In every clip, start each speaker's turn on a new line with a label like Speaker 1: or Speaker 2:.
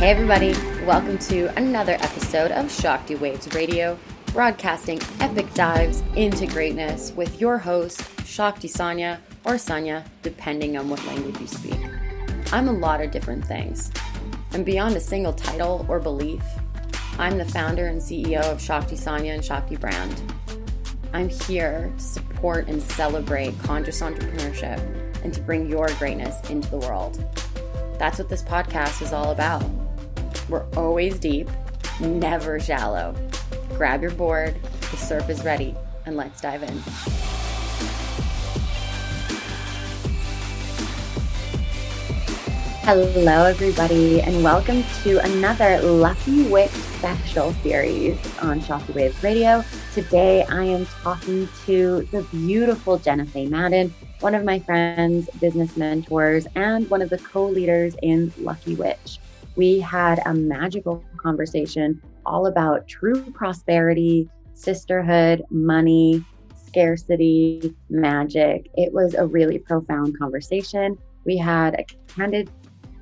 Speaker 1: Hey, everybody, welcome to another episode of Shakti Waves Radio, broadcasting epic dives into greatness with your host, Shakti Sanya or Sanya, depending on what language you speak. I'm a lot of different things, and beyond a single title or belief, I'm the founder and CEO of Shakti Sanya and Shakti Brand. I'm here to support and celebrate conscious entrepreneurship and to bring your greatness into the world. That's what this podcast is all about. We're always deep, never shallow. Grab your board, the surf is ready, and let's dive in. Hello, everybody, and welcome to another Lucky Witch special series on Shakti Waves Radio. Today, I am talking to the beautiful Jenna Faye Madden, one of my friends, business mentors, and one of the co leaders in Lucky Witch. We had a magical conversation all about true prosperity, sisterhood, money, scarcity, magic. It was a really profound conversation. We had a candid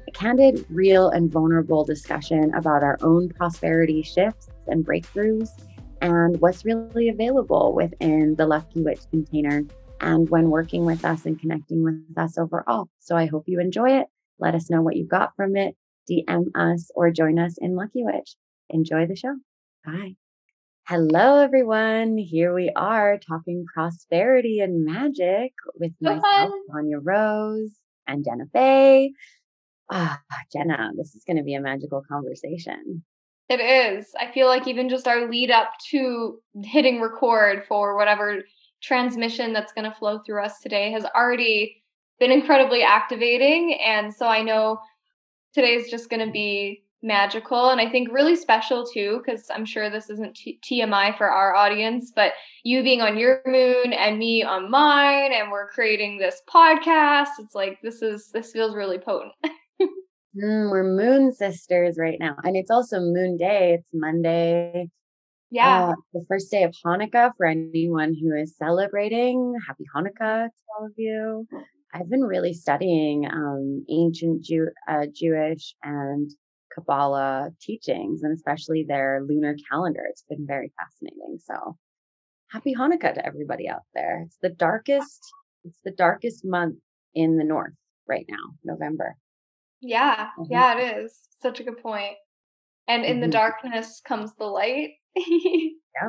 Speaker 1: a candid, real, and vulnerable discussion about our own prosperity shifts and breakthroughs and what's really available within the Lucky Witch container and when working with us and connecting with us overall. So I hope you enjoy it. Let us know what you got from it. DM us or join us in Lucky Witch. Enjoy the show. Bye. Hello, everyone. Here we are talking prosperity and magic with myself, Sanja Rose, and Jenna Faye. Ah, Jenna, this is going to be a magical conversation.
Speaker 2: It is. I feel like even just our lead up to hitting record for whatever transmission that's going to flow through us today has already been incredibly activating. And so I know today is just going to be magical and I think really special too, because I'm sure this isn't t- TMI for our audience, but you being on your moon and me on mine, and we're creating this podcast. It's like, this is, this feels really potent.
Speaker 1: Mm, we're moon sisters right now. And it's also moon day. It's Monday.
Speaker 2: Yeah.
Speaker 1: Uh, the first day of Hanukkah for anyone who is celebrating. Happy Hanukkah to all of you. I've been really studying um, ancient Jew- uh, Jewish and Kabbalah teachings, and especially their lunar calendar. It's been very fascinating. So, happy Hanukkah to everybody out there. It's the darkest. It's the darkest month in the north right now, November.
Speaker 2: Yeah, mm-hmm. yeah, it is. Such a good point. And in mm-hmm. the darkness comes the light.
Speaker 1: yeah.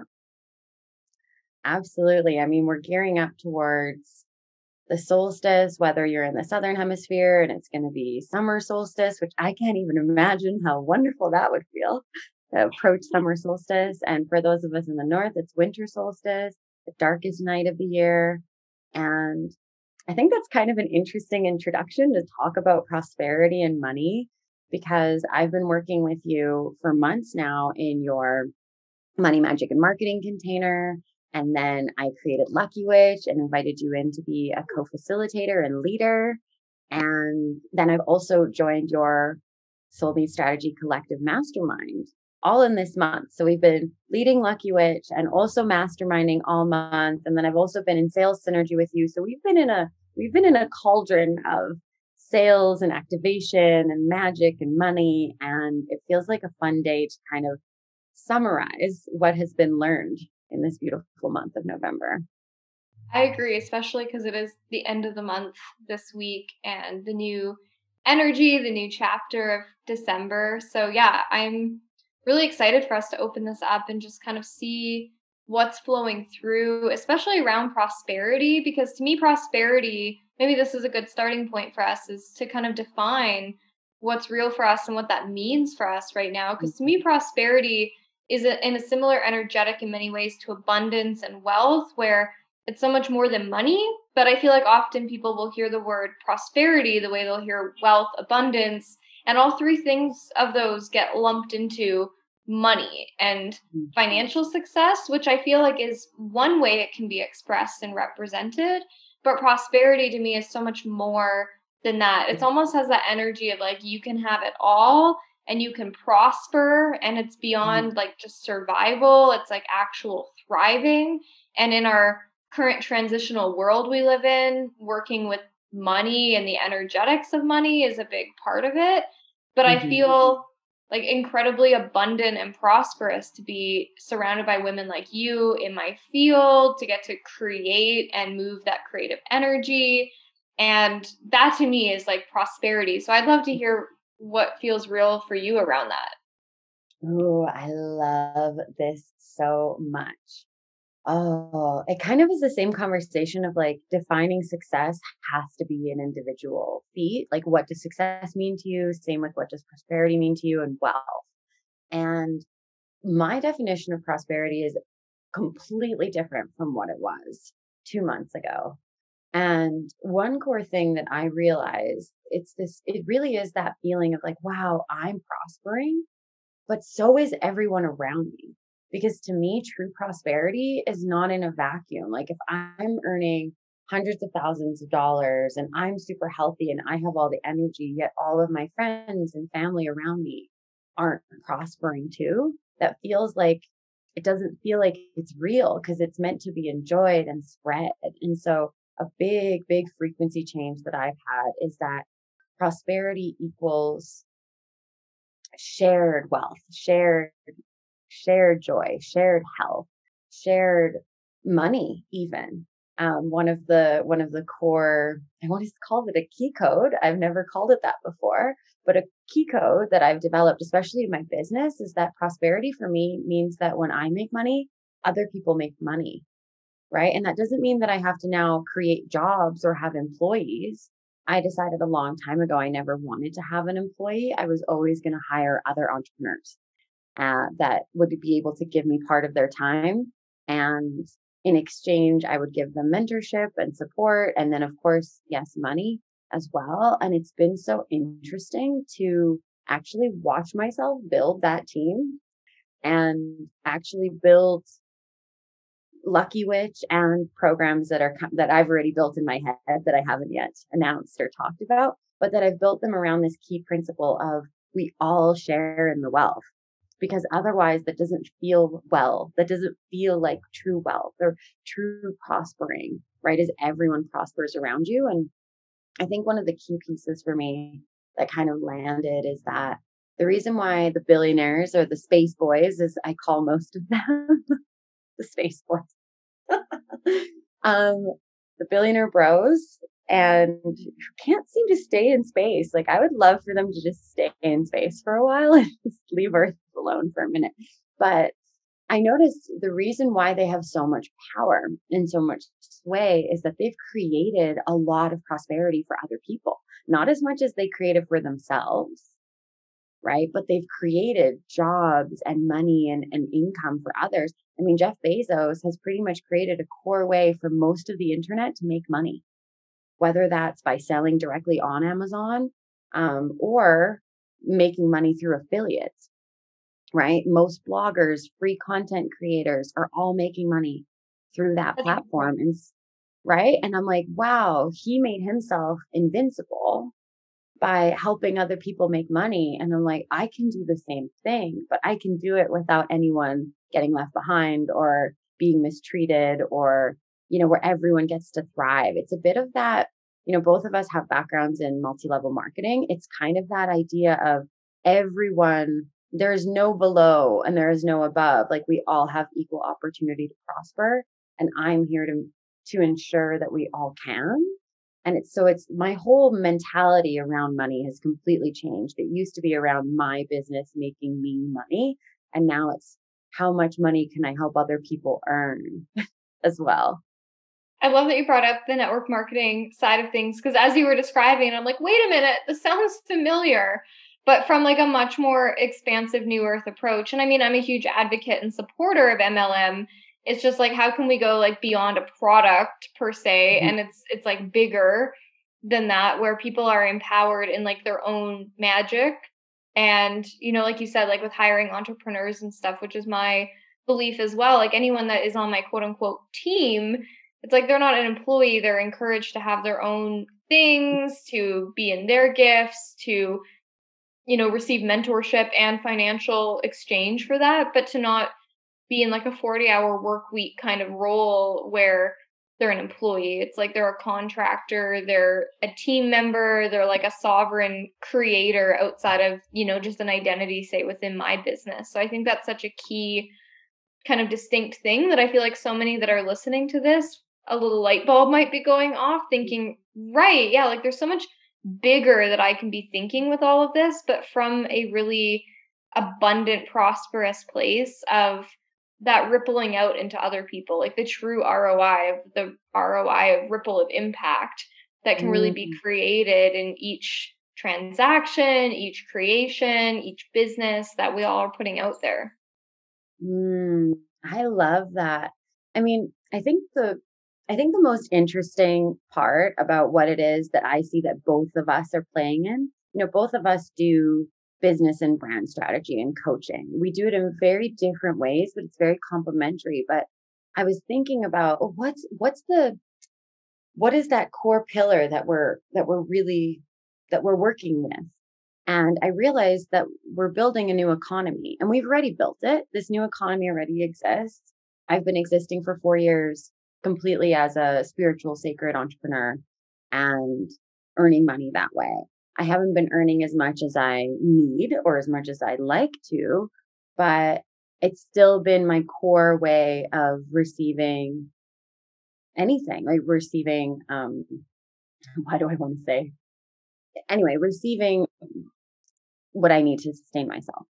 Speaker 1: Absolutely. I mean, we're gearing up towards the solstice, whether you're in the southern hemisphere and it's going to be summer solstice, which I can't even imagine how wonderful that would feel to approach summer solstice. And for those of us in the north, it's winter solstice, the darkest night of the year. And I think that's kind of an interesting introduction to talk about prosperity and money because I've been working with you for months now in your money magic and marketing container. And then I created Lucky Witch and invited you in to be a co-facilitator and leader. And then I've also joined your Soul Meets Strategy Collective Mastermind all in this month. So we've been leading Lucky Witch and also masterminding all month. And then I've also been in sales synergy with you. So we've been in a we've been in a cauldron of sales and activation and magic and money. And it feels like a fun day to kind of summarize what has been learned in this beautiful month of November.
Speaker 2: I agree, especially because it is the end of the month this week and the new energy, the new chapter of December. So, yeah, I'm really excited for us to open this up and just kind of see what's flowing through, especially around prosperity, because to me, prosperity, maybe this is a good starting point for us, is to kind of define what's real for us and what that means for us right now. Because to me, mm-hmm. prosperity is a, in a similar energetic in many ways to abundance and wealth, where it's so much more than money. But I feel like often people will hear the word prosperity the way they'll hear wealth, abundance, and all three things of those get lumped into money and mm-hmm. financial success, which I feel like is one way it can be expressed and represented. But prosperity to me is so much more than that. It almost has that energy of like you can have it all and you can prosper and it's mm-hmm. beyond like just survival, it's like actual thriving. And in our current transitional world we live in, working with money and the energetics of money is a big part of it. But mm-hmm. I feel like incredibly abundant and prosperous to be surrounded by women like you in my field, to get to create and move that creative energy. And that to me is like prosperity. So I'd love to hear what feels real for you around that.
Speaker 1: Oh, I love this so much. Oh, it kind of is the same conversation of like defining success has to be an individual feat. Like, what does success mean to you? Same with what does prosperity mean to you and wealth. And my definition of prosperity is completely different from what it was two months ago. And one core thing that I realized it's this, it really is that feeling of like, wow, I'm prospering, but so is everyone around me. Because to me, true prosperity is not in a vacuum. Like if I'm earning hundreds of thousands of dollars and I'm super healthy and I have all the energy, yet all of my friends and family around me aren't prospering too, that feels like it doesn't feel like it's real because it's meant to be enjoyed and spread. And so a big, big frequency change that I've had is that prosperity equals shared wealth, shared shared joy, shared health, shared money, even. Um, one of the one of the core I want to call it a key code. I've never called it that before, but a key code that I've developed, especially in my business, is that prosperity for me means that when I make money, other people make money. Right. And that doesn't mean that I have to now create jobs or have employees. I decided a long time ago I never wanted to have an employee. I was always going to hire other entrepreneurs uh, that would be able to give me part of their time. And in exchange, I would give them mentorship and support. And then, of course, yes, money as well. And it's been so interesting to actually watch myself build that team and actually build Lucky Witch and programs that are that I've already built in my head that I haven't yet announced or talked about, but that I've built them around this key principle of we all share in the wealth because otherwise that doesn't feel well. That doesn't feel like true wealth or true prospering, right? As everyone prospers around you. And I think one of the key pieces for me that kind of landed is that the reason why the billionaires or the space boys, as I call most of them, the space boys, um, the billionaire bros and can't seem to stay in space. Like I would love for them to just stay in space for a while and just leave Earth alone for a minute. But I noticed the reason why they have so much power and so much sway is that they've created a lot of prosperity for other people, not as much as they created for themselves, right? But they've created jobs and money and, and income for others. I mean, Jeff Bezos has pretty much created a core way for most of the internet to make money whether that's by selling directly on Amazon um, or making money through affiliates, right? Most bloggers, free content creators are all making money through that platform. And right. And I'm like, wow, he made himself invincible by helping other people make money. And I'm like, I can do the same thing, but I can do it without anyone getting left behind or being mistreated or you know, where everyone gets to thrive. It's a bit of that, you know, both of us have backgrounds in multi level marketing. It's kind of that idea of everyone, there is no below and there is no above. Like we all have equal opportunity to prosper. And I'm here to, to ensure that we all can. And it's so it's my whole mentality around money has completely changed. It used to be around my business making me money. And now it's how much money can I help other people earn as well.
Speaker 2: I love that you brought up the network marketing side of things because as you were describing, I'm like, wait a minute, this sounds familiar, but from like a much more expansive New Earth approach. And I mean, I'm a huge advocate and supporter of MLM. It's just like, how can we go like beyond a product per se, mm-hmm. and it's it's like bigger than that, where people are empowered in like their own magic, and you know, like you said, like with hiring entrepreneurs and stuff, which is my belief as well. Like anyone that is on my quote unquote team it's like they're not an employee they're encouraged to have their own things to be in their gifts to you know receive mentorship and financial exchange for that but to not be in like a 40 hour work week kind of role where they're an employee. It's like they're a contractor, they're a team member, they're like a sovereign creator outside of, you know, just an identity, say, within my business. So I think that's such a key kind of distinct thing that I feel like so many that are listening to this, a little light bulb might be going off thinking, right, yeah, like there's so much bigger that I can be thinking with all of this, but from a really abundant, prosperous place of that rippling out into other people, like the true ROI of the ROI of ripple of impact that can really be mm. created in each transaction, each creation, each business that we all are putting out there.
Speaker 1: Mm, I love that. I mean, I think the I think the most interesting part about what it is that I see that both of us are playing in, you know, both of us do business and brand strategy and coaching. We do it in very different ways, but it's very complementary. But I was thinking about oh, what's what's the what is that core pillar that we're that we're really that we're working with. And I realized that we're building a new economy and we've already built it. This new economy already exists. I've been existing for four years completely as a spiritual sacred entrepreneur and earning money that way. I haven't been earning as much as I need or as much as I'd like to, but it's still been my core way of receiving anything, like receiving, um, why do I want to say? Anyway, receiving what I need to sustain myself.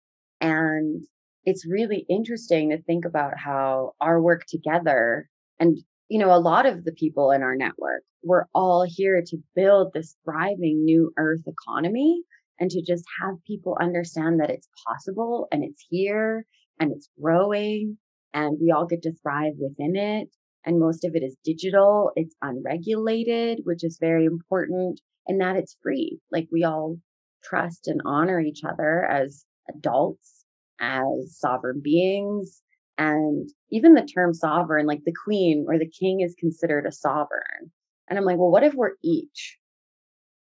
Speaker 1: And it's really interesting to think about how our work together and you know, a lot of the people in our network, we're all here to build this thriving new earth economy and to just have people understand that it's possible and it's here and it's growing and we all get to thrive within it. And most of it is digital. It's unregulated, which is very important and that it's free. Like we all trust and honor each other as adults, as sovereign beings, and even the term sovereign, like the queen or the king is considered a sovereign. And I'm like, well, what if we're each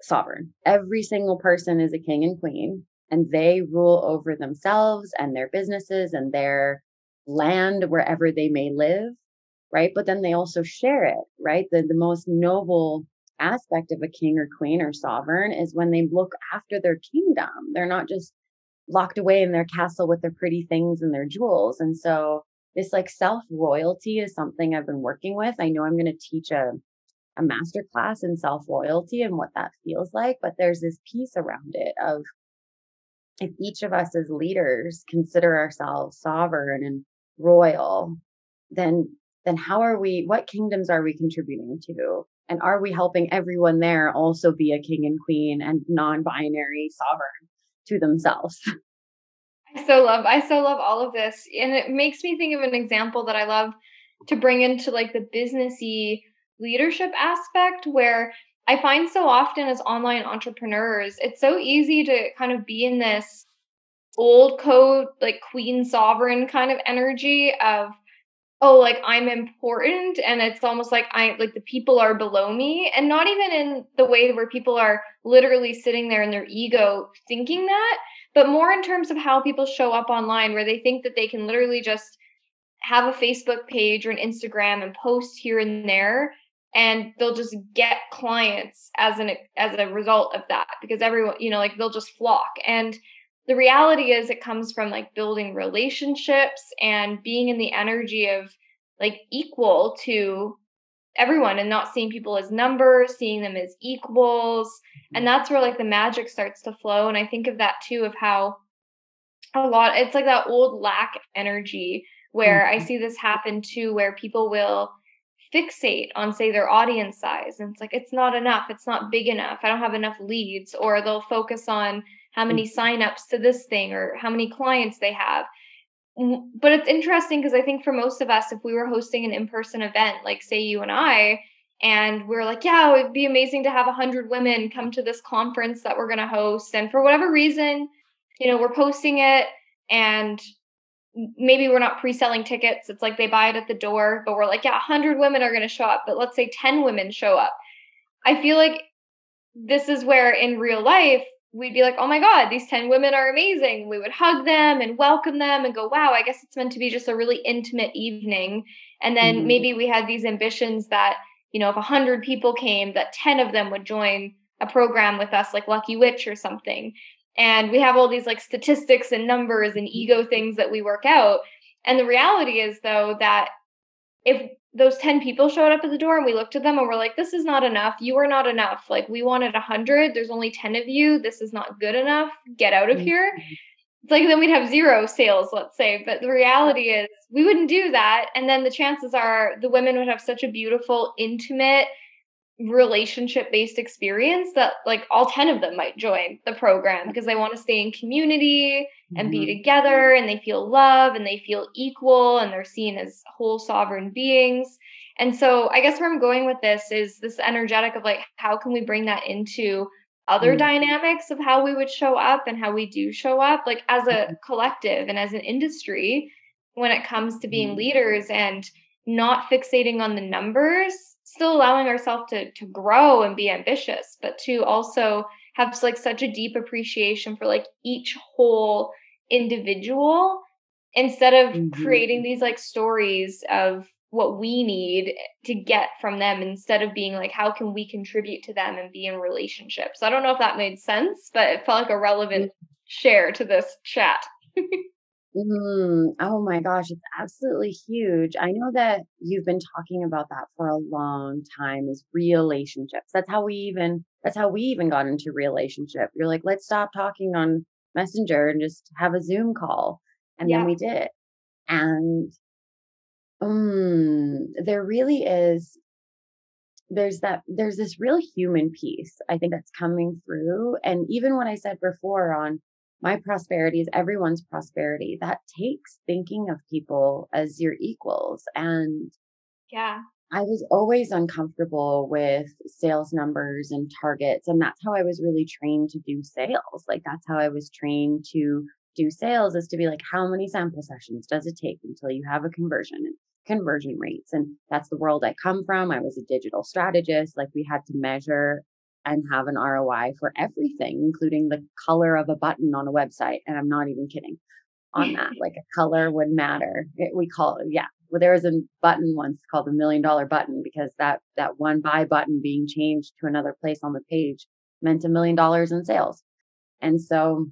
Speaker 1: sovereign? Every single person is a king and queen, and they rule over themselves and their businesses and their land wherever they may live, right? But then they also share it, right? The, the most noble aspect of a king or queen or sovereign is when they look after their kingdom. They're not just locked away in their castle with their pretty things and their jewels. And so this like self royalty is something I've been working with. I know I'm going to teach a, a master class in self royalty and what that feels like, but there's this piece around it of if each of us as leaders consider ourselves sovereign and royal, then then how are we what kingdoms are we contributing to? And are we helping everyone there also be a king and queen and non-binary sovereign? To themselves.
Speaker 2: I so love I so love all of this. And it makes me think of an example that I love to bring into like the businessy leadership aspect where I find so often as online entrepreneurs, it's so easy to kind of be in this old code, like queen sovereign kind of energy of oh like i'm important and it's almost like i like the people are below me and not even in the way where people are literally sitting there in their ego thinking that but more in terms of how people show up online where they think that they can literally just have a facebook page or an instagram and post here and there and they'll just get clients as an as a result of that because everyone you know like they'll just flock and the reality is it comes from like building relationships and being in the energy of like equal to everyone and not seeing people as numbers, seeing them as equals. And that's where like the magic starts to flow. And I think of that too of how a lot it's like that old lack energy where mm-hmm. I see this happen too, where people will fixate on say their audience size and it's like it's not enough it's not big enough i don't have enough leads or they'll focus on how many mm. signups to this thing or how many clients they have. But it's interesting because I think for most of us, if we were hosting an in person event, like say you and I, and we are like, yeah, it would be amazing to have 100 women come to this conference that we're going to host. And for whatever reason, you know, we're posting it and maybe we're not pre-selling tickets. It's like they buy it at the door, but we're like, yeah, 100 women are going to show up, but let's say 10 women show up. I feel like this is where in real life we'd be like, oh my God, these 10 women are amazing. We would hug them and welcome them and go, wow, I guess it's meant to be just a really intimate evening. And then mm-hmm. maybe we had these ambitions that, you know, if 100 people came, that 10 of them would join a program with us, like Lucky Witch or something. And we have all these like statistics and numbers and ego things that we work out. And the reality is, though, that if those 10 people showed up at the door and we looked at them and we're like, this is not enough. You are not enough. Like, we wanted 100. There's only 10 of you. This is not good enough. Get out of mm-hmm. here. It's like then we'd have zero sales, let's say. But the reality is, we wouldn't do that. And then the chances are the women would have such a beautiful, intimate, relationship based experience that like all 10 of them might join the program because they want to stay in community and mm-hmm. be together and they feel love and they feel equal and they're seen as whole sovereign beings. And so I guess where I'm going with this is this energetic of like how can we bring that into other mm-hmm. dynamics of how we would show up and how we do show up like as a mm-hmm. collective and as an industry when it comes to being mm-hmm. leaders and not fixating on the numbers still allowing ourselves to to grow and be ambitious but to also have like such a deep appreciation for like each whole individual instead of mm-hmm. creating these like stories of what we need to get from them instead of being like how can we contribute to them and be in relationships i don't know if that made sense but it felt like a relevant mm-hmm. share to this chat
Speaker 1: Mm, oh my gosh, it's absolutely huge. I know that you've been talking about that for a long time is relationships. That's how we even that's how we even got into relationship. You're like, let's stop talking on Messenger and just have a Zoom call. And yeah. then we did. And um there really is there's that there's this real human piece I think that's coming through. And even what I said before on my prosperity is everyone's prosperity. That takes thinking of people as your equals. And
Speaker 2: yeah,
Speaker 1: I was always uncomfortable with sales numbers and targets. And that's how I was really trained to do sales. Like, that's how I was trained to do sales is to be like, how many sample sessions does it take until you have a conversion and conversion rates? And that's the world I come from. I was a digital strategist. Like, we had to measure and have an ROI for everything, including the color of a button on a website. And I'm not even kidding on that. Like a color would matter. It, we call it, yeah. Well, there was a button once called the million dollar button because that, that one buy button being changed to another place on the page meant a million dollars in sales. And so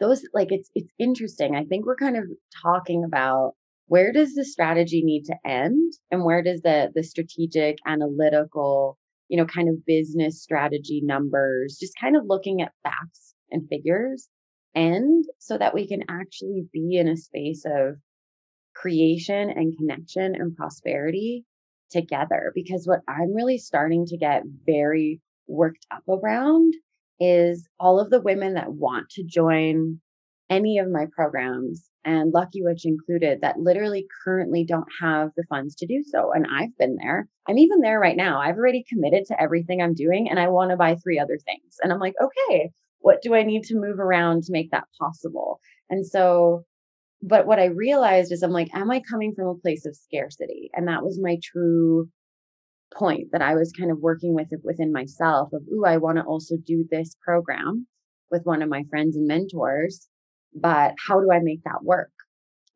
Speaker 1: those, like, it's, it's interesting. I think we're kind of talking about where does the strategy need to end and where does the, the strategic analytical you know, kind of business strategy numbers, just kind of looking at facts and figures and so that we can actually be in a space of creation and connection and prosperity together. Because what I'm really starting to get very worked up around is all of the women that want to join any of my programs and Lucky Witch included that literally currently don't have the funds to do so. And I've been there. I'm even there right now. I've already committed to everything I'm doing and I want to buy three other things. And I'm like, okay, what do I need to move around to make that possible? And so, but what I realized is I'm like, am I coming from a place of scarcity? And that was my true point that I was kind of working with within myself of, ooh, I want to also do this program with one of my friends and mentors but how do I make that work?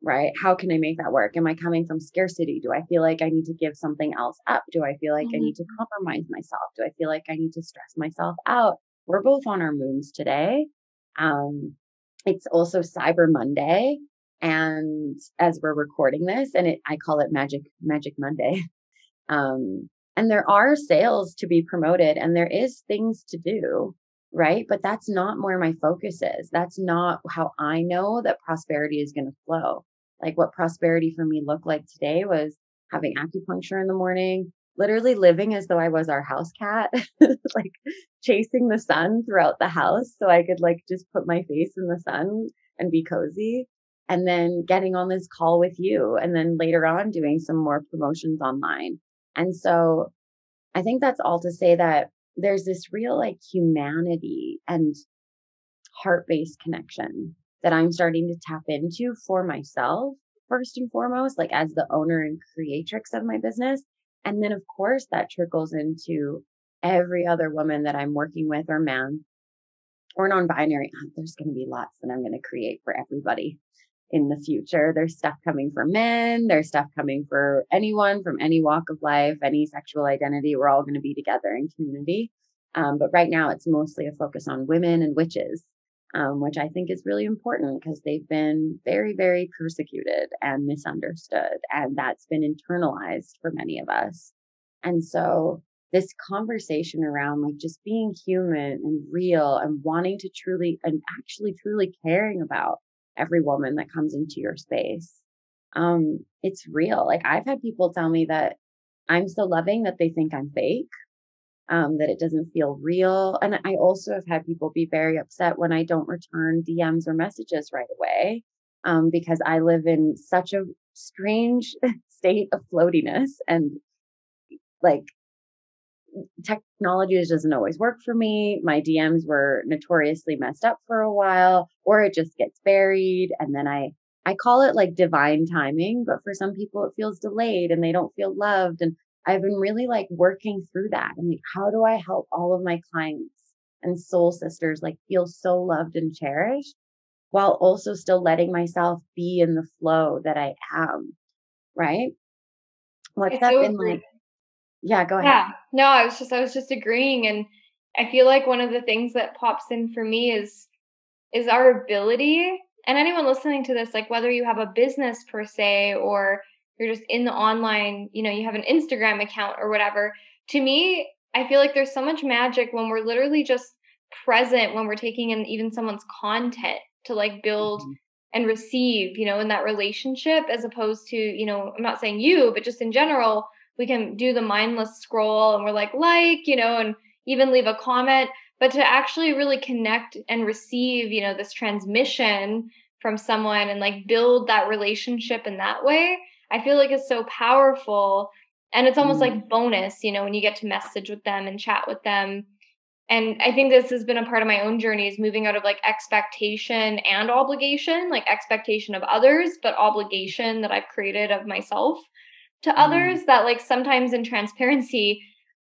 Speaker 1: Right? How can I make that work? Am I coming from scarcity? Do I feel like I need to give something else up? Do I feel like mm-hmm. I need to compromise myself? Do I feel like I need to stress myself out? We're both on our moons today. Um, it's also Cyber Monday. And as we're recording this, and it, I call it Magic, Magic Monday. Um, and there are sales to be promoted and there is things to do right? But that's not where my focus is. That's not how I know that prosperity is going to flow. Like what prosperity for me looked like today was having acupuncture in the morning, literally living as though I was our house cat, like chasing the sun throughout the house so I could like just put my face in the sun and be cozy. And then getting on this call with you and then later on doing some more promotions online. And so I think that's all to say that there's this real like humanity and heart based connection that I'm starting to tap into for myself, first and foremost, like as the owner and creatrix of my business. And then, of course, that trickles into every other woman that I'm working with or man or non-binary, ah, there's going to be lots that I'm going to create for everybody in the future. There's stuff coming for men, there's stuff coming for anyone from any walk of life, any sexual identity. We're all going to be together in community. Um, but right now, it's mostly a focus on women and witches, um, which I think is really important because they've been very, very persecuted and misunderstood. And that's been internalized for many of us. And so, this conversation around like just being human and real and wanting to truly and actually truly caring about every woman that comes into your space. Um, it's real. Like I've had people tell me that I'm so loving that they think I'm fake, um, that it doesn't feel real. And I also have had people be very upset when I don't return DMs or messages right away, um, because I live in such a strange state of floatiness and like technology doesn't always work for me. My DMs were notoriously messed up for a while, or it just gets buried. And then I, I call it like divine timing, but for some people it feels delayed and they don't feel loved. And I've been really like working through that. And like, how do I help all of my clients and soul sisters like feel so loved and cherished while also still letting myself be in the flow that I am? Right. What's that so been like? Yeah, go ahead.
Speaker 2: Yeah. No, I was just I was just agreeing and I feel like one of the things that pops in for me is is our ability and anyone listening to this like whether you have a business per se or you're just in the online, you know, you have an Instagram account or whatever. To me, I feel like there's so much magic when we're literally just present when we're taking in even someone's content to like build mm-hmm. and receive, you know, in that relationship as opposed to, you know, I'm not saying you, but just in general, we can do the mindless scroll and we're like like you know and even leave a comment. But to actually really connect and receive you know this transmission from someone and like build that relationship in that way i feel like it's so powerful. And it's almost mm. like bonus you know when you get to message with them and chat with them. And i think this has been a part of my own journey is moving out of like expectation and obligation like expectation of others but obligation that i've created of myself to mm. others that like sometimes in transparency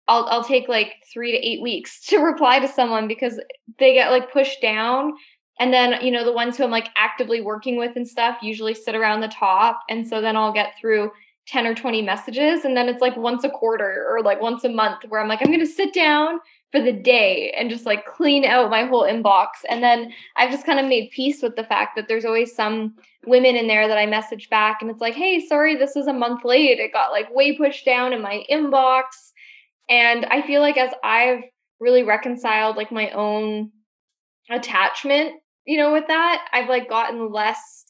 Speaker 2: I'll I'll take like 3 to 8 weeks to reply to someone because they get like pushed down. And then you know the ones who I'm like actively working with and stuff usually sit around the top. And so then I'll get through 10 or 20 messages. And then it's like once a quarter or like once a month where I'm like I'm going to sit down for the day and just like clean out my whole inbox. And then I've just kind of made peace with the fact that there's always some women in there that I message back and it's like, hey, sorry, this is a month late. It got like way pushed down in my inbox. And I feel like as I've really reconciled like my own attachment, you know, with that, I've like gotten less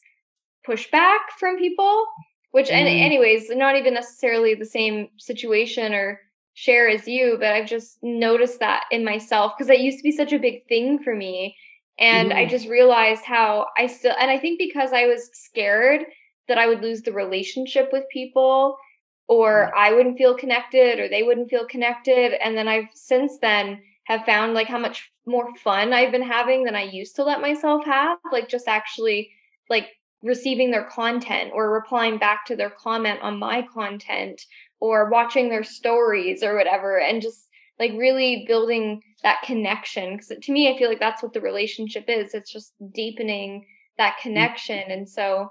Speaker 2: pushback from people, which, mm. and anyways, not even necessarily the same situation or share as you, but I've just noticed that in myself because it used to be such a big thing for me. And mm. I just realized how I still, and I think because I was scared that I would lose the relationship with people or I wouldn't feel connected or they wouldn't feel connected. And then I've since then have found like how much more fun I've been having than I used to let myself have. Like just actually like receiving their content or replying back to their comment on my content or watching their stories or whatever and just like really building that connection because to me i feel like that's what the relationship is it's just deepening that connection and so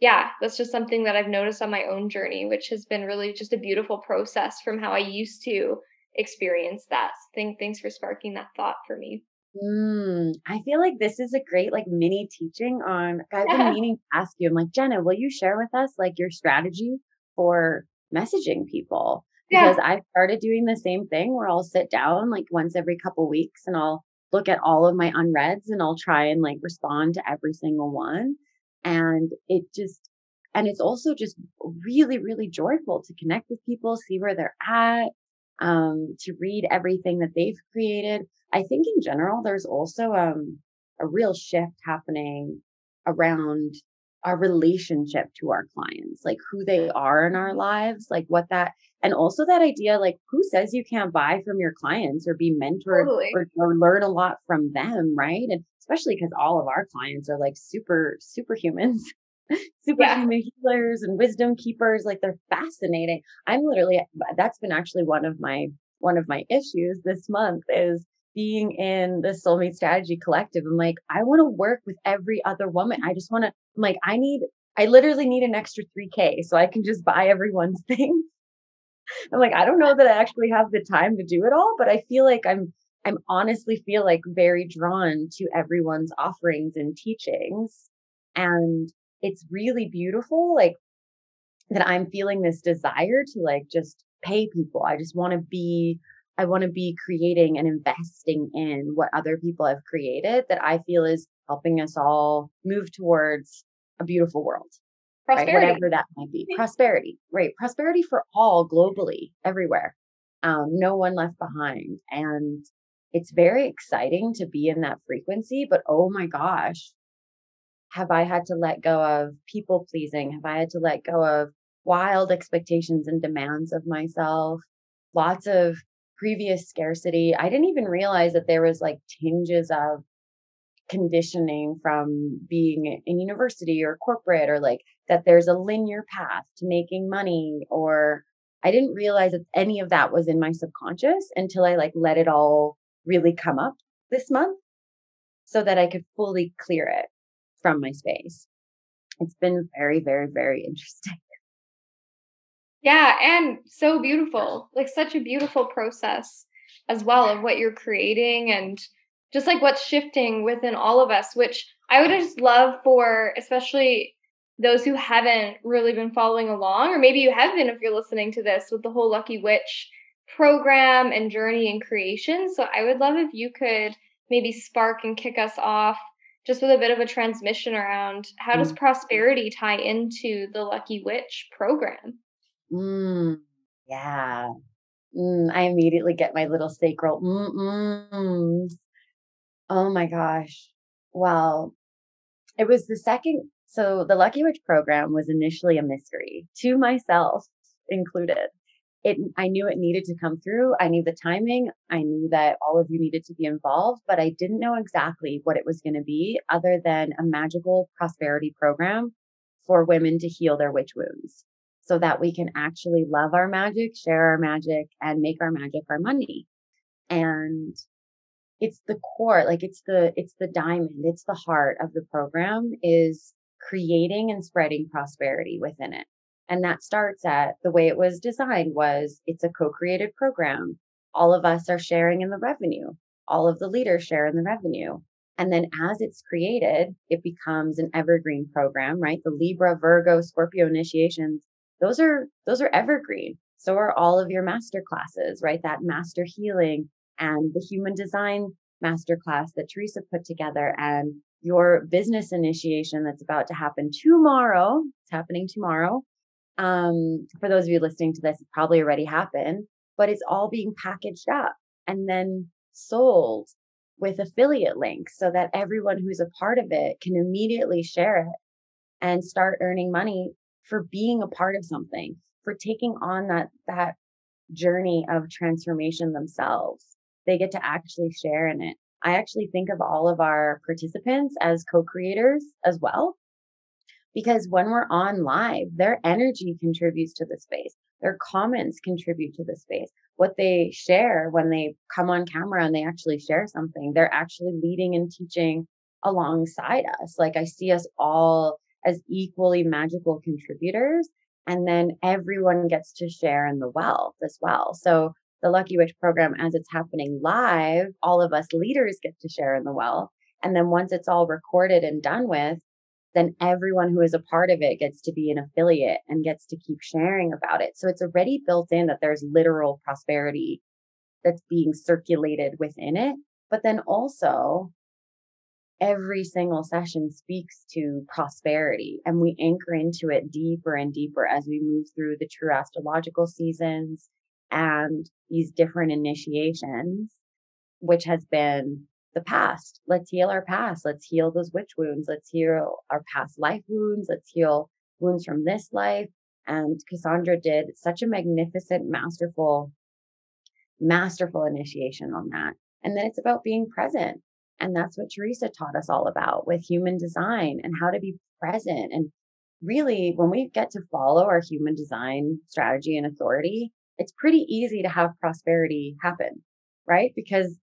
Speaker 2: yeah that's just something that i've noticed on my own journey which has been really just a beautiful process from how i used to experience that so thank, thanks for sparking that thought for me
Speaker 1: Mm, I feel like this is a great like mini teaching on. I've been meaning to ask you. I'm like Jenna, will you share with us like your strategy for messaging people because. I've started doing the same thing where I'll sit down like once every couple weeks and I'll look at all of my unreads and I'll try and like respond to every single one. And it just, and it's also just really, really joyful to connect with people, see where they're at, um, to read everything that they've created. I think in general, there's also, um, a real shift happening around our relationship to our clients, like who they are in our lives, like what that, and also that idea, like who says you can't buy from your clients or be mentored totally. or, or learn a lot from them, right? And especially because all of our clients are like super, superhumans. superhuman yeah. healers and wisdom keepers like they're fascinating i'm literally that's been actually one of my one of my issues this month is being in the Soul Meets Strategy collective, I'm like, I want to work with every other woman. I just want to, I'm like, I need, I literally need an extra 3K so I can just buy everyone's thing. I'm like, I don't know that I actually have the time to do it all, but I feel like I'm, I'm honestly feel like very drawn to everyone's offerings and teachings. And it's really beautiful. Like that I'm feeling this desire to like just pay people. I just want to be I want to be creating and investing in what other people have created that I feel is helping us all move towards a beautiful world. Prosperity. Right? Whatever that might be. Prosperity. Right. Prosperity for all globally, everywhere. Um, no one left behind. And it's very exciting to be in that frequency, but oh my gosh, have I had to let go of people pleasing? Have I had to let go of wild expectations and demands of myself? Lots of previous scarcity. I didn't even realize that there was like tinges of conditioning from being in university or corporate or like that there's a linear path to making money or I didn't realize that any of that was in my subconscious until I like let it all really come up this month so that I could fully clear it from my space. It's been very, very, very interesting.
Speaker 2: Yeah, and so beautiful. Like such a beautiful process as well of what you're creating and just like what's shifting within all of us, which I would just love for especially those who haven't really been following along, or maybe you have been if you're listening to this with the whole Lucky Witch program and journey and creation. So I would love if you could maybe spark and kick us off just with a bit of a transmission around how does mm. prosperity tie into the Lucky Witch program?
Speaker 1: Mm, yeah. Mm, I immediately get my little roll. Mm-mm. Oh my gosh. Well, it was the second. So the Lucky Witch program was initially a mystery to myself included. It, I knew it needed to come through. I knew the timing. I knew that all of you needed to be involved, but I didn't know exactly what it was going to be other than a magical prosperity program for women to heal their witch wounds so that we can actually love our magic, share our magic, and make our magic our money. And it's the core, like it's the, it's the diamond, it's the heart of the program is creating and spreading prosperity within it. And that starts at the way it was designed was it's a co-created program. All of us are sharing in the revenue. All of the leaders share in the revenue. And then as it's created, it becomes an evergreen program, right? The Libra, Virgo, Scorpio initiations those are those are evergreen. So are all of your master classes, right? That master healing and the human design master class that Teresa put together and your business initiation that's about to happen tomorrow. It's happening tomorrow. Um, for those of you listening to this, it probably already happened, but it's all being packaged up and then sold with affiliate links so that everyone who's a part of it can immediately share it and start earning money for being a part of something, for taking on that, that journey of transformation themselves. They get to actually share in it. I actually think of all of our participants as co-creators as well. Because when we're on live, their energy contributes to the space. Their comments contribute to the space. What they share when they come on camera and they actually share something, they're actually leading and teaching alongside us. Like I see us all as equally magical contributors. And then everyone gets to share in the wealth as well. So the Lucky Witch program, as it's happening live, all of us leaders get to share in the wealth. And then once it's all recorded and done with, then everyone who is a part of it gets to be an affiliate and gets to keep sharing about it. So it's already built in that there's literal prosperity that's being circulated within it. But then also every single session speaks to prosperity and we anchor into it deeper and deeper as we move through the true astrological seasons and these different initiations, which has been the past. Let's heal our past. Let's heal those witch wounds. Let's heal our past life wounds. Let's heal wounds from this life. And Cassandra did such a magnificent, masterful, masterful initiation on that. And then it's about being present and that's what Teresa taught us all about with human design and how to be present. And really, when we get to follow our human design strategy and authority, it's pretty easy to have prosperity happen, right? Because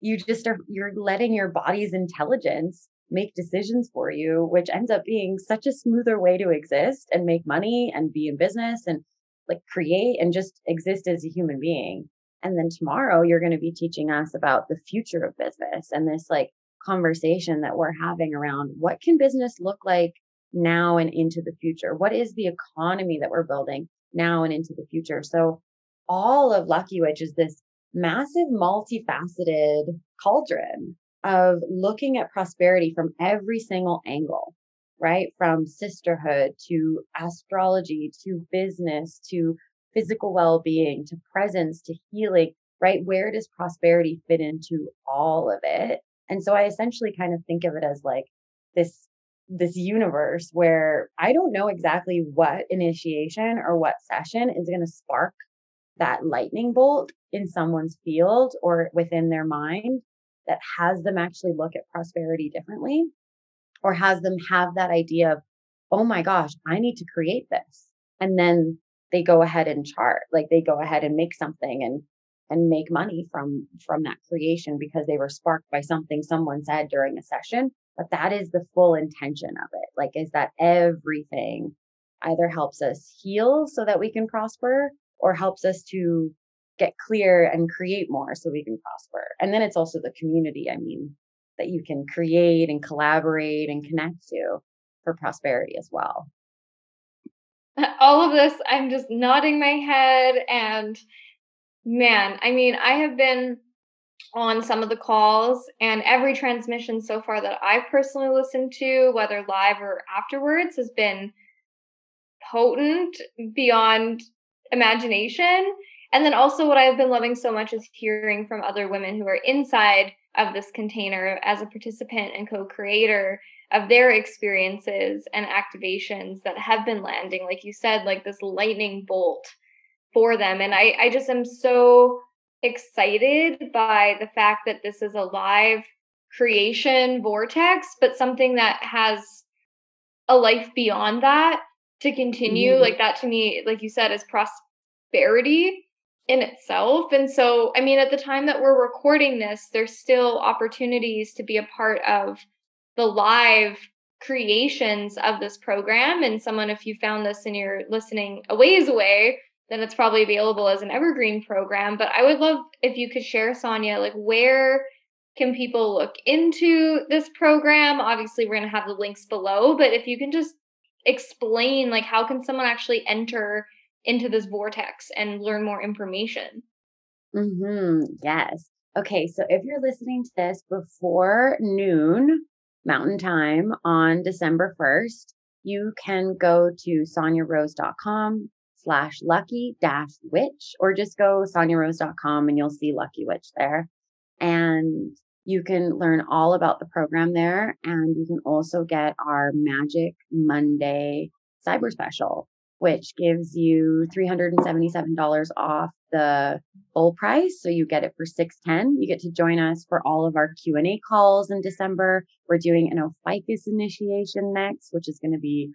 Speaker 1: you just are, you're letting your body's intelligence make decisions for you, which ends up being such a smoother way to exist and make money and be in business and like create and just exist as a human being. And then tomorrow you're going to be teaching us about the future of business and this like conversation that we're having around what can business look like now and into the future? What is the economy that we're building now and into the future? So all of Lucky Witch is this massive multifaceted cauldron of looking at prosperity from every single angle, right? From sisterhood to astrology to business to physical well being to presence to healing, right? Where does prosperity fit into all of it? And so I essentially kind of think of it as like this this universe where I don't know exactly what initiation or what session is going to spark that lightning bolt in someone's field or within their mind that has them actually look at prosperity differently or has them have that idea of, oh my gosh, I need to create this. And then they go ahead and chart, like they go ahead and make something and and make money from from that creation because they were sparked by something someone said during a session but that is the full intention of it like is that everything either helps us heal so that we can prosper or helps us to get clear and create more so we can prosper. And then it's also the community, I mean, that you can create and collaborate and connect to for prosperity as well.
Speaker 2: All of this, I'm just nodding my head. And man, I mean, I have been on some of the calls and every transmission so far that I've personally listened to, whether live or afterwards, has been potent beyond imagination. And then also, what I've been loving so much is hearing from other women who are inside of this container as a participant and co creator of their experiences and activations that have been landing, like you said, like this lightning bolt for them. And I, I just am so excited by the fact that this is a live creation vortex, but something that has a life beyond that to continue. Mm-hmm. Like that to me, like you said, is prosperity in itself. And so, I mean, at the time that we're recording this, there's still opportunities to be a part of the live creations of this program. And someone, if you found this and you're listening a ways away, then it's probably available as an evergreen program. But I would love if you could share, Sanja, like where can people look into this program? Obviously, we're going to have the links below, but if you can just explain like how can someone actually enter into this vortex and learn more information
Speaker 1: mm-hmm. yes okay so if you're listening to this before noon mountain time on december 1st you can go to sanjarose.com slash lucky dash witch or just go sanjarose.com and you'll see lucky witch there. And you can learn all about the program there, and you can also get our Magic Monday Cyber Special, which gives you $377 off the full price. So you get it for 610. You get to join us for all of our Q&A calls in December. We're doing an Ophiuchus initiation next, which is going to be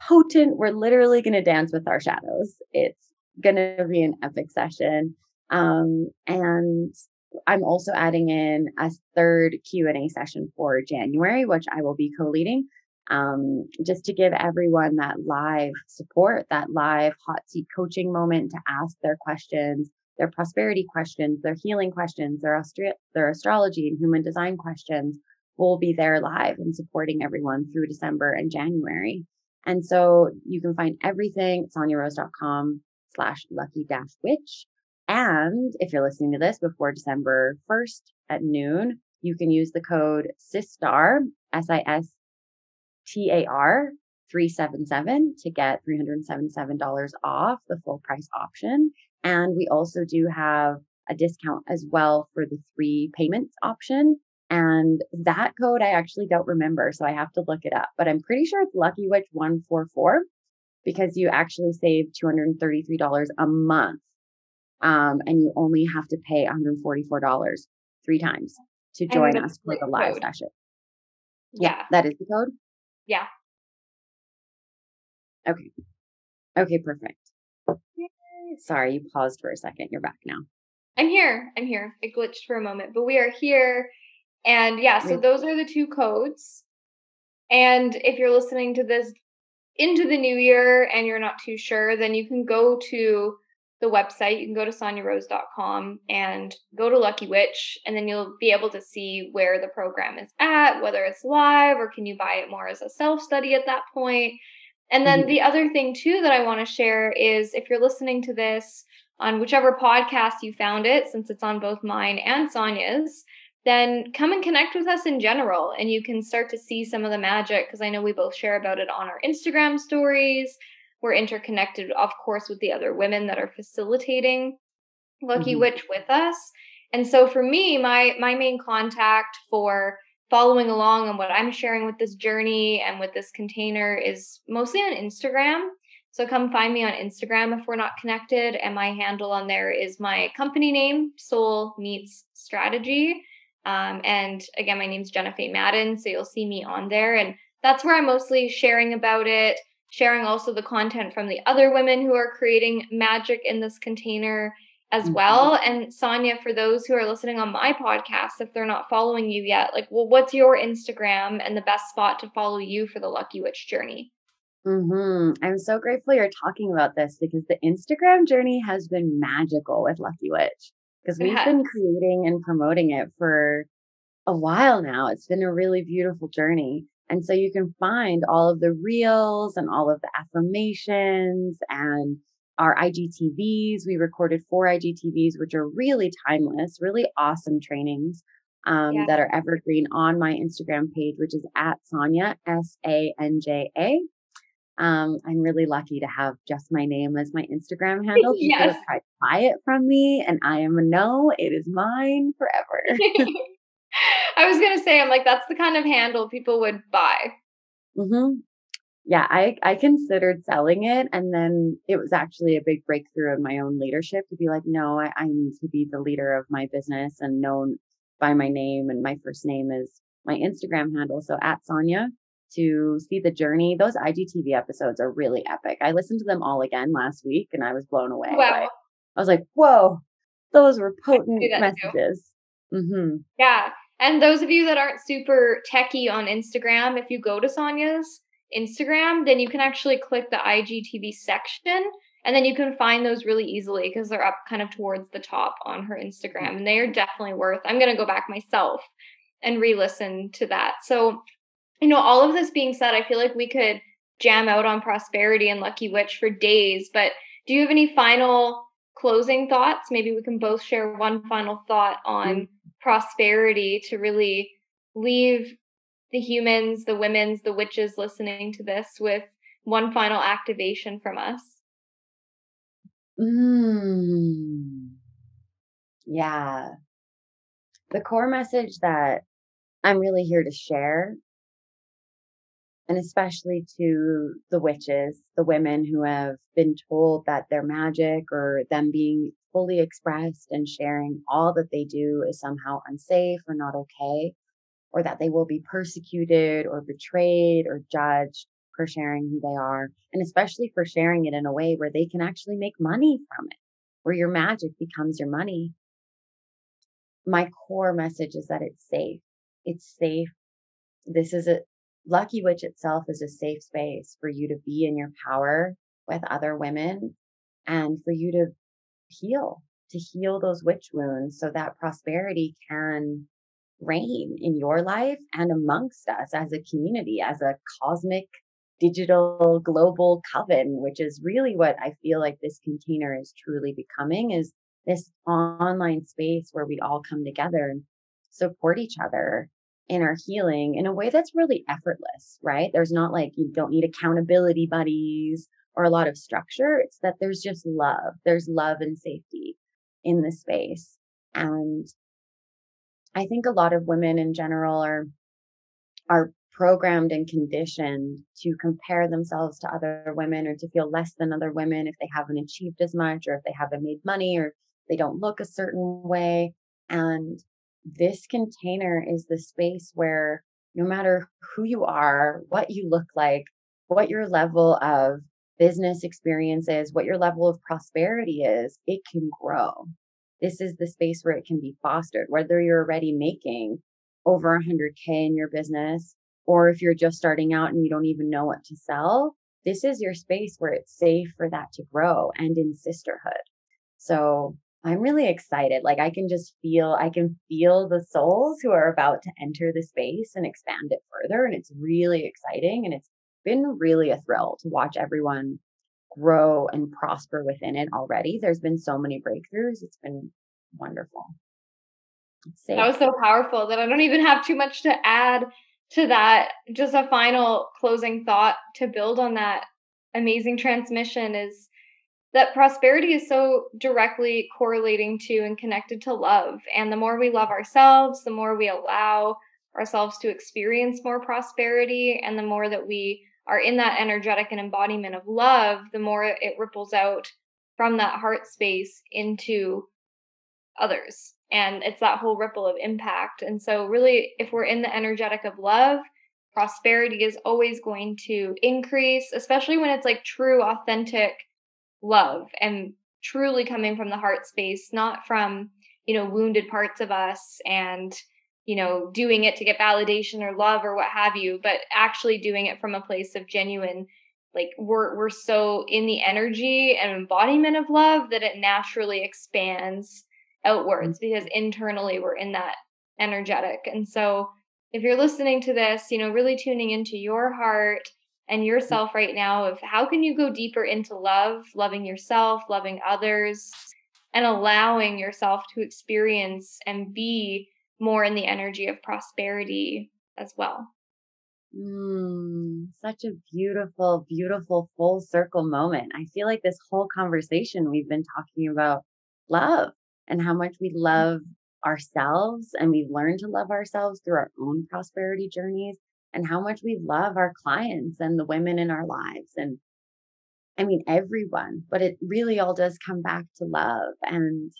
Speaker 1: potent. We're literally going to dance with our shadows. It's going to be an epic session. Um, and I'm also adding in a third Q&A session for January, which I will be co-leading, um, just to give everyone that live support, that live hot seat coaching moment to ask their questions, their prosperity questions, their healing questions, their, their astrology and human design questions. We'll be there live and supporting everyone through December and January. And so you can find everything at sanjarose.com slash lucky dash witch. And if you're listening to this before December 1st at noon, you can use the code SISTAR, S I S T A R 377 to get $377 off the full price option. And we also do have a discount as well for the three payments option. And that code I actually don't remember, so I have to look it up. But I'm pretty sure it's Lucky Witch 144 because you actually save $233 a month um, and you only have to pay $144 three times to join us for the live code. session. Yeah. yeah, that is the code.
Speaker 2: Yeah.
Speaker 1: Okay. Okay, perfect. Sorry, you paused for a second. You're back now.
Speaker 2: I'm here. I'm here. It glitched for a moment, but we are here. And yeah, so those are the two codes. And if you're listening to this into the new year and you're not too sure, then you can go to the website. You can go to sanjarose.com and go to Lucky Witch, and then you'll be able to see where the program is at, whether it's live or can you buy it more as a self study at that point. And then mm-hmm. the other thing, too, that I want to share is if you're listening to this on whichever podcast you found it, since it's on both mine and Sanja's, then come and connect with us in general and you can start to see some of the magic because I know we both share about it on our Instagram stories. We're interconnected, of course, with the other women that are facilitating Lucky mm-hmm. Witch with us. And so for me, my my main contact for following along on what I'm sharing with this journey and with this container is mostly on Instagram. So come find me on Instagram if we're not connected. And my handle on there is my company name, Soul Meets Strategy. Um, and again, my name's Jenna Faye Madden. So you'll see me on there. And that's where I'm mostly sharing about it, sharing also the content from the other women who are creating magic in this container as mm-hmm. well. And Sanja, for those who are listening on my podcast, if they're not following you yet, like, well, what's your Instagram and the best spot to follow you for the Lucky Witch journey?
Speaker 1: Mm-hmm. I'm so grateful you're talking about this because the Instagram journey has been magical with Lucky Witch because we've been creating and promoting it for a while now. It's been a really beautiful journey. And so you can find all of the reels and all of the affirmations and our IGTVs. We recorded four IGTVs, which are really timeless, really awesome trainings um, yeah. that are evergreen on my Instagram page, which is at Sanja, S A N J A. Um, I'm really lucky to have just my name as my Instagram handle. People yes. have tried to buy it from me, and I am a no. It is mine forever.
Speaker 2: I was gonna say, I'm like, that's the kind of handle people would buy.
Speaker 1: Mm-hmm. Yeah, I I considered selling it, and then it was actually a big breakthrough in my own leadership to be like, no, I, I need to be the leader of my business and known by my name, and my first name is my Instagram handle. So at Sanja, to see the journey. Those IGTV episodes are really epic. I listened to them all again last week and I was blown away. Wow. I was like, whoa, those were potent messages.
Speaker 2: Mm-hmm. Yeah. And those of you that aren't super techie on Instagram, if you go to Sanja's Instagram, then you can actually click the IGTV section and then you can find those really easily because they're up kind of towards the top on her Instagram and they are definitely worth. I'm going to go back myself and re-listen to that. So you know, all of this being said, I feel like we could jam out on prosperity and Lucky Witch for days, but do you have any final closing thoughts? Maybe we can both share one final thought on mm-hmm. Prosperity to really leave the humans, the women's, the witches listening to this with one final activation from us.
Speaker 1: Mm. Yeah. The core message that I'm really here to share and especially to the witches, the women who have been told that their magic or them being fully expressed and sharing all that they do is somehow unsafe or not okay, or that they will be persecuted or betrayed or judged for sharing who they are, and especially for sharing it in a way where they can actually make money from it, where your magic becomes your money. My core message is that it's safe. It's safe. This is a, Lucky Witch itself is a safe space for you to be in your power with other women and for you to heal, to heal those witch wounds so that prosperity can reign in your life and amongst us as a community, as a cosmic digital global coven, which is really what I feel like this container is truly becoming is this online space where we all come together and support each other in our healing in a way that's really effortless, right? There's not like you don't need accountability buddies or a lot of structure. It's that there's just love. There's love and safety in the space. And I think a lot of women in general are, are programmed and conditioned to compare themselves to other women or to feel less than other women if they haven't achieved as much or if they haven't made money or they don't look a certain way. And this container is the space where no matter who you are, what you look like, what your level of business experience is, what your level of prosperity is, it can grow. this is the space where it can be fostered, whether you're already making over 100K in your business, or if you're just starting out and you don't even know what to sell, this is your space where it's safe for that to grow and in sisterhood. So I'm really excited. Like I can just feel, I can feel the souls who are about to enter the space and expand it further. And it's really exciting. And it's been really a thrill to watch everyone grow and prosper within it already. There's been so many breakthroughs. It's been wonderful.
Speaker 2: That was so powerful that I don't even have too much to add to that. Just a final closing thought to build on that amazing transmission is that prosperity is so directly correlating to and connected to love. And the more we love ourselves, the more we allow ourselves to experience more prosperity, and the more that we are in that energetic and embodiment of love, the more it ripples out from that heart space into others. And it's that whole ripple of impact. And so, really, if we're in the energetic of love, prosperity is always going to increase, especially when it's like true, authentic love and truly coming from the heart space, not from, you know, wounded parts of us and, you know, doing it to get validation or love or what have you, but actually doing it from a place of genuine like we're we're so in the energy and embodiment of love that it naturally expands outwards mm. because internally we're in that energetic. And so if you're listening to this, you know, really tuning into your heart and yourself right now of how can you go deeper into love, loving yourself, loving others, and allowing yourself to experience and be more in the energy of prosperity as well.
Speaker 1: Mm, such a beautiful, beautiful full circle moment. I feel like this whole conversation we've been talking about love and how much we love ourselves and we've learned to love ourselves through our own prosperity journeys and how much we love our clients and the women in our lives and I mean everyone, but it really all does come back to love and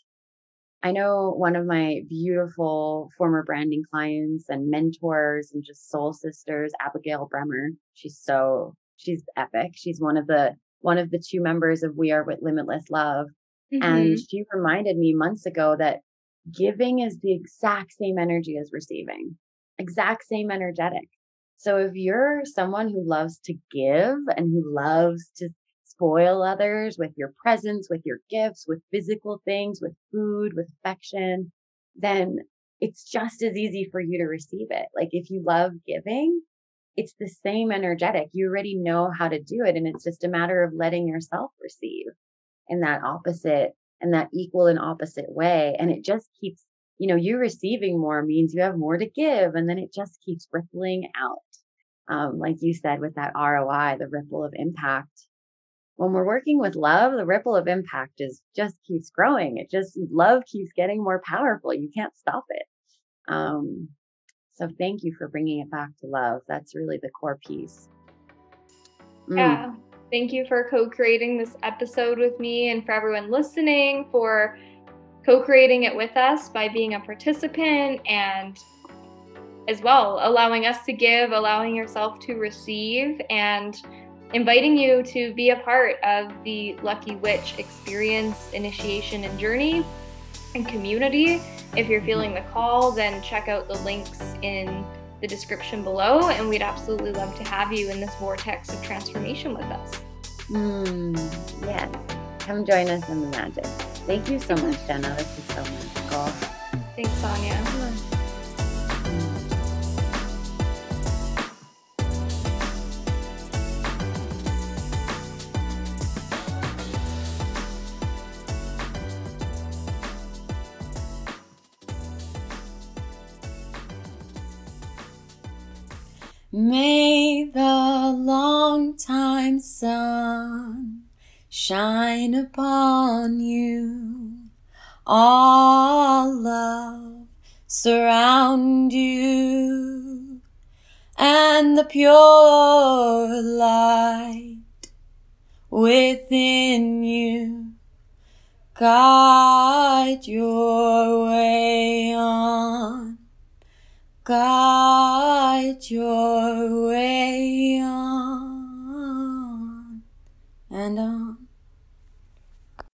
Speaker 1: I know one of my beautiful former branding clients and mentors and just soul sisters, Abigail Bremer. She's so, she's epic. She's one of the, one of the two members of We Are with Limitless Love. Mm-hmm. And she reminded me months ago that giving is the exact same energy as receiving, exact same energetic. So if you're someone who loves to give and who loves to spoil others with your presence, with your gifts, with physical things, with food, with affection, then it's just as easy for you to receive it. Like if you love giving, it's the same energetic. You already know how to do it. And it's just a matter of letting yourself receive in that opposite and that equal and opposite way. And it just keeps, you know, you receiving more means you have more to give. And then it just keeps rippling out. Um, like you said, with that ROI, the ripple of impact when we're working with love, the ripple of impact is just keeps growing. It just love keeps getting more powerful. You can't stop it. Um, so thank you for bringing it back to love. That's really the core piece.
Speaker 2: Mm. Yeah. Thank you for co-creating this episode with me and for everyone listening for co-creating it with us by being a participant and as well allowing us to give, allowing yourself to receive and inviting you to be a part of the Lucky Witch experience, initiation, and journey and community. If you're feeling the call, then check out the links in the description below, and we'd absolutely love to have you in this vortex of transformation with us.
Speaker 1: Mm, yes. Come join us in the magic. Thank you so much, Jenna. This is so magical.
Speaker 2: Thanks, Sanja.
Speaker 3: May the long time sun shine upon you. All love surround you and the pure light within you guide your way on guide your way on and on.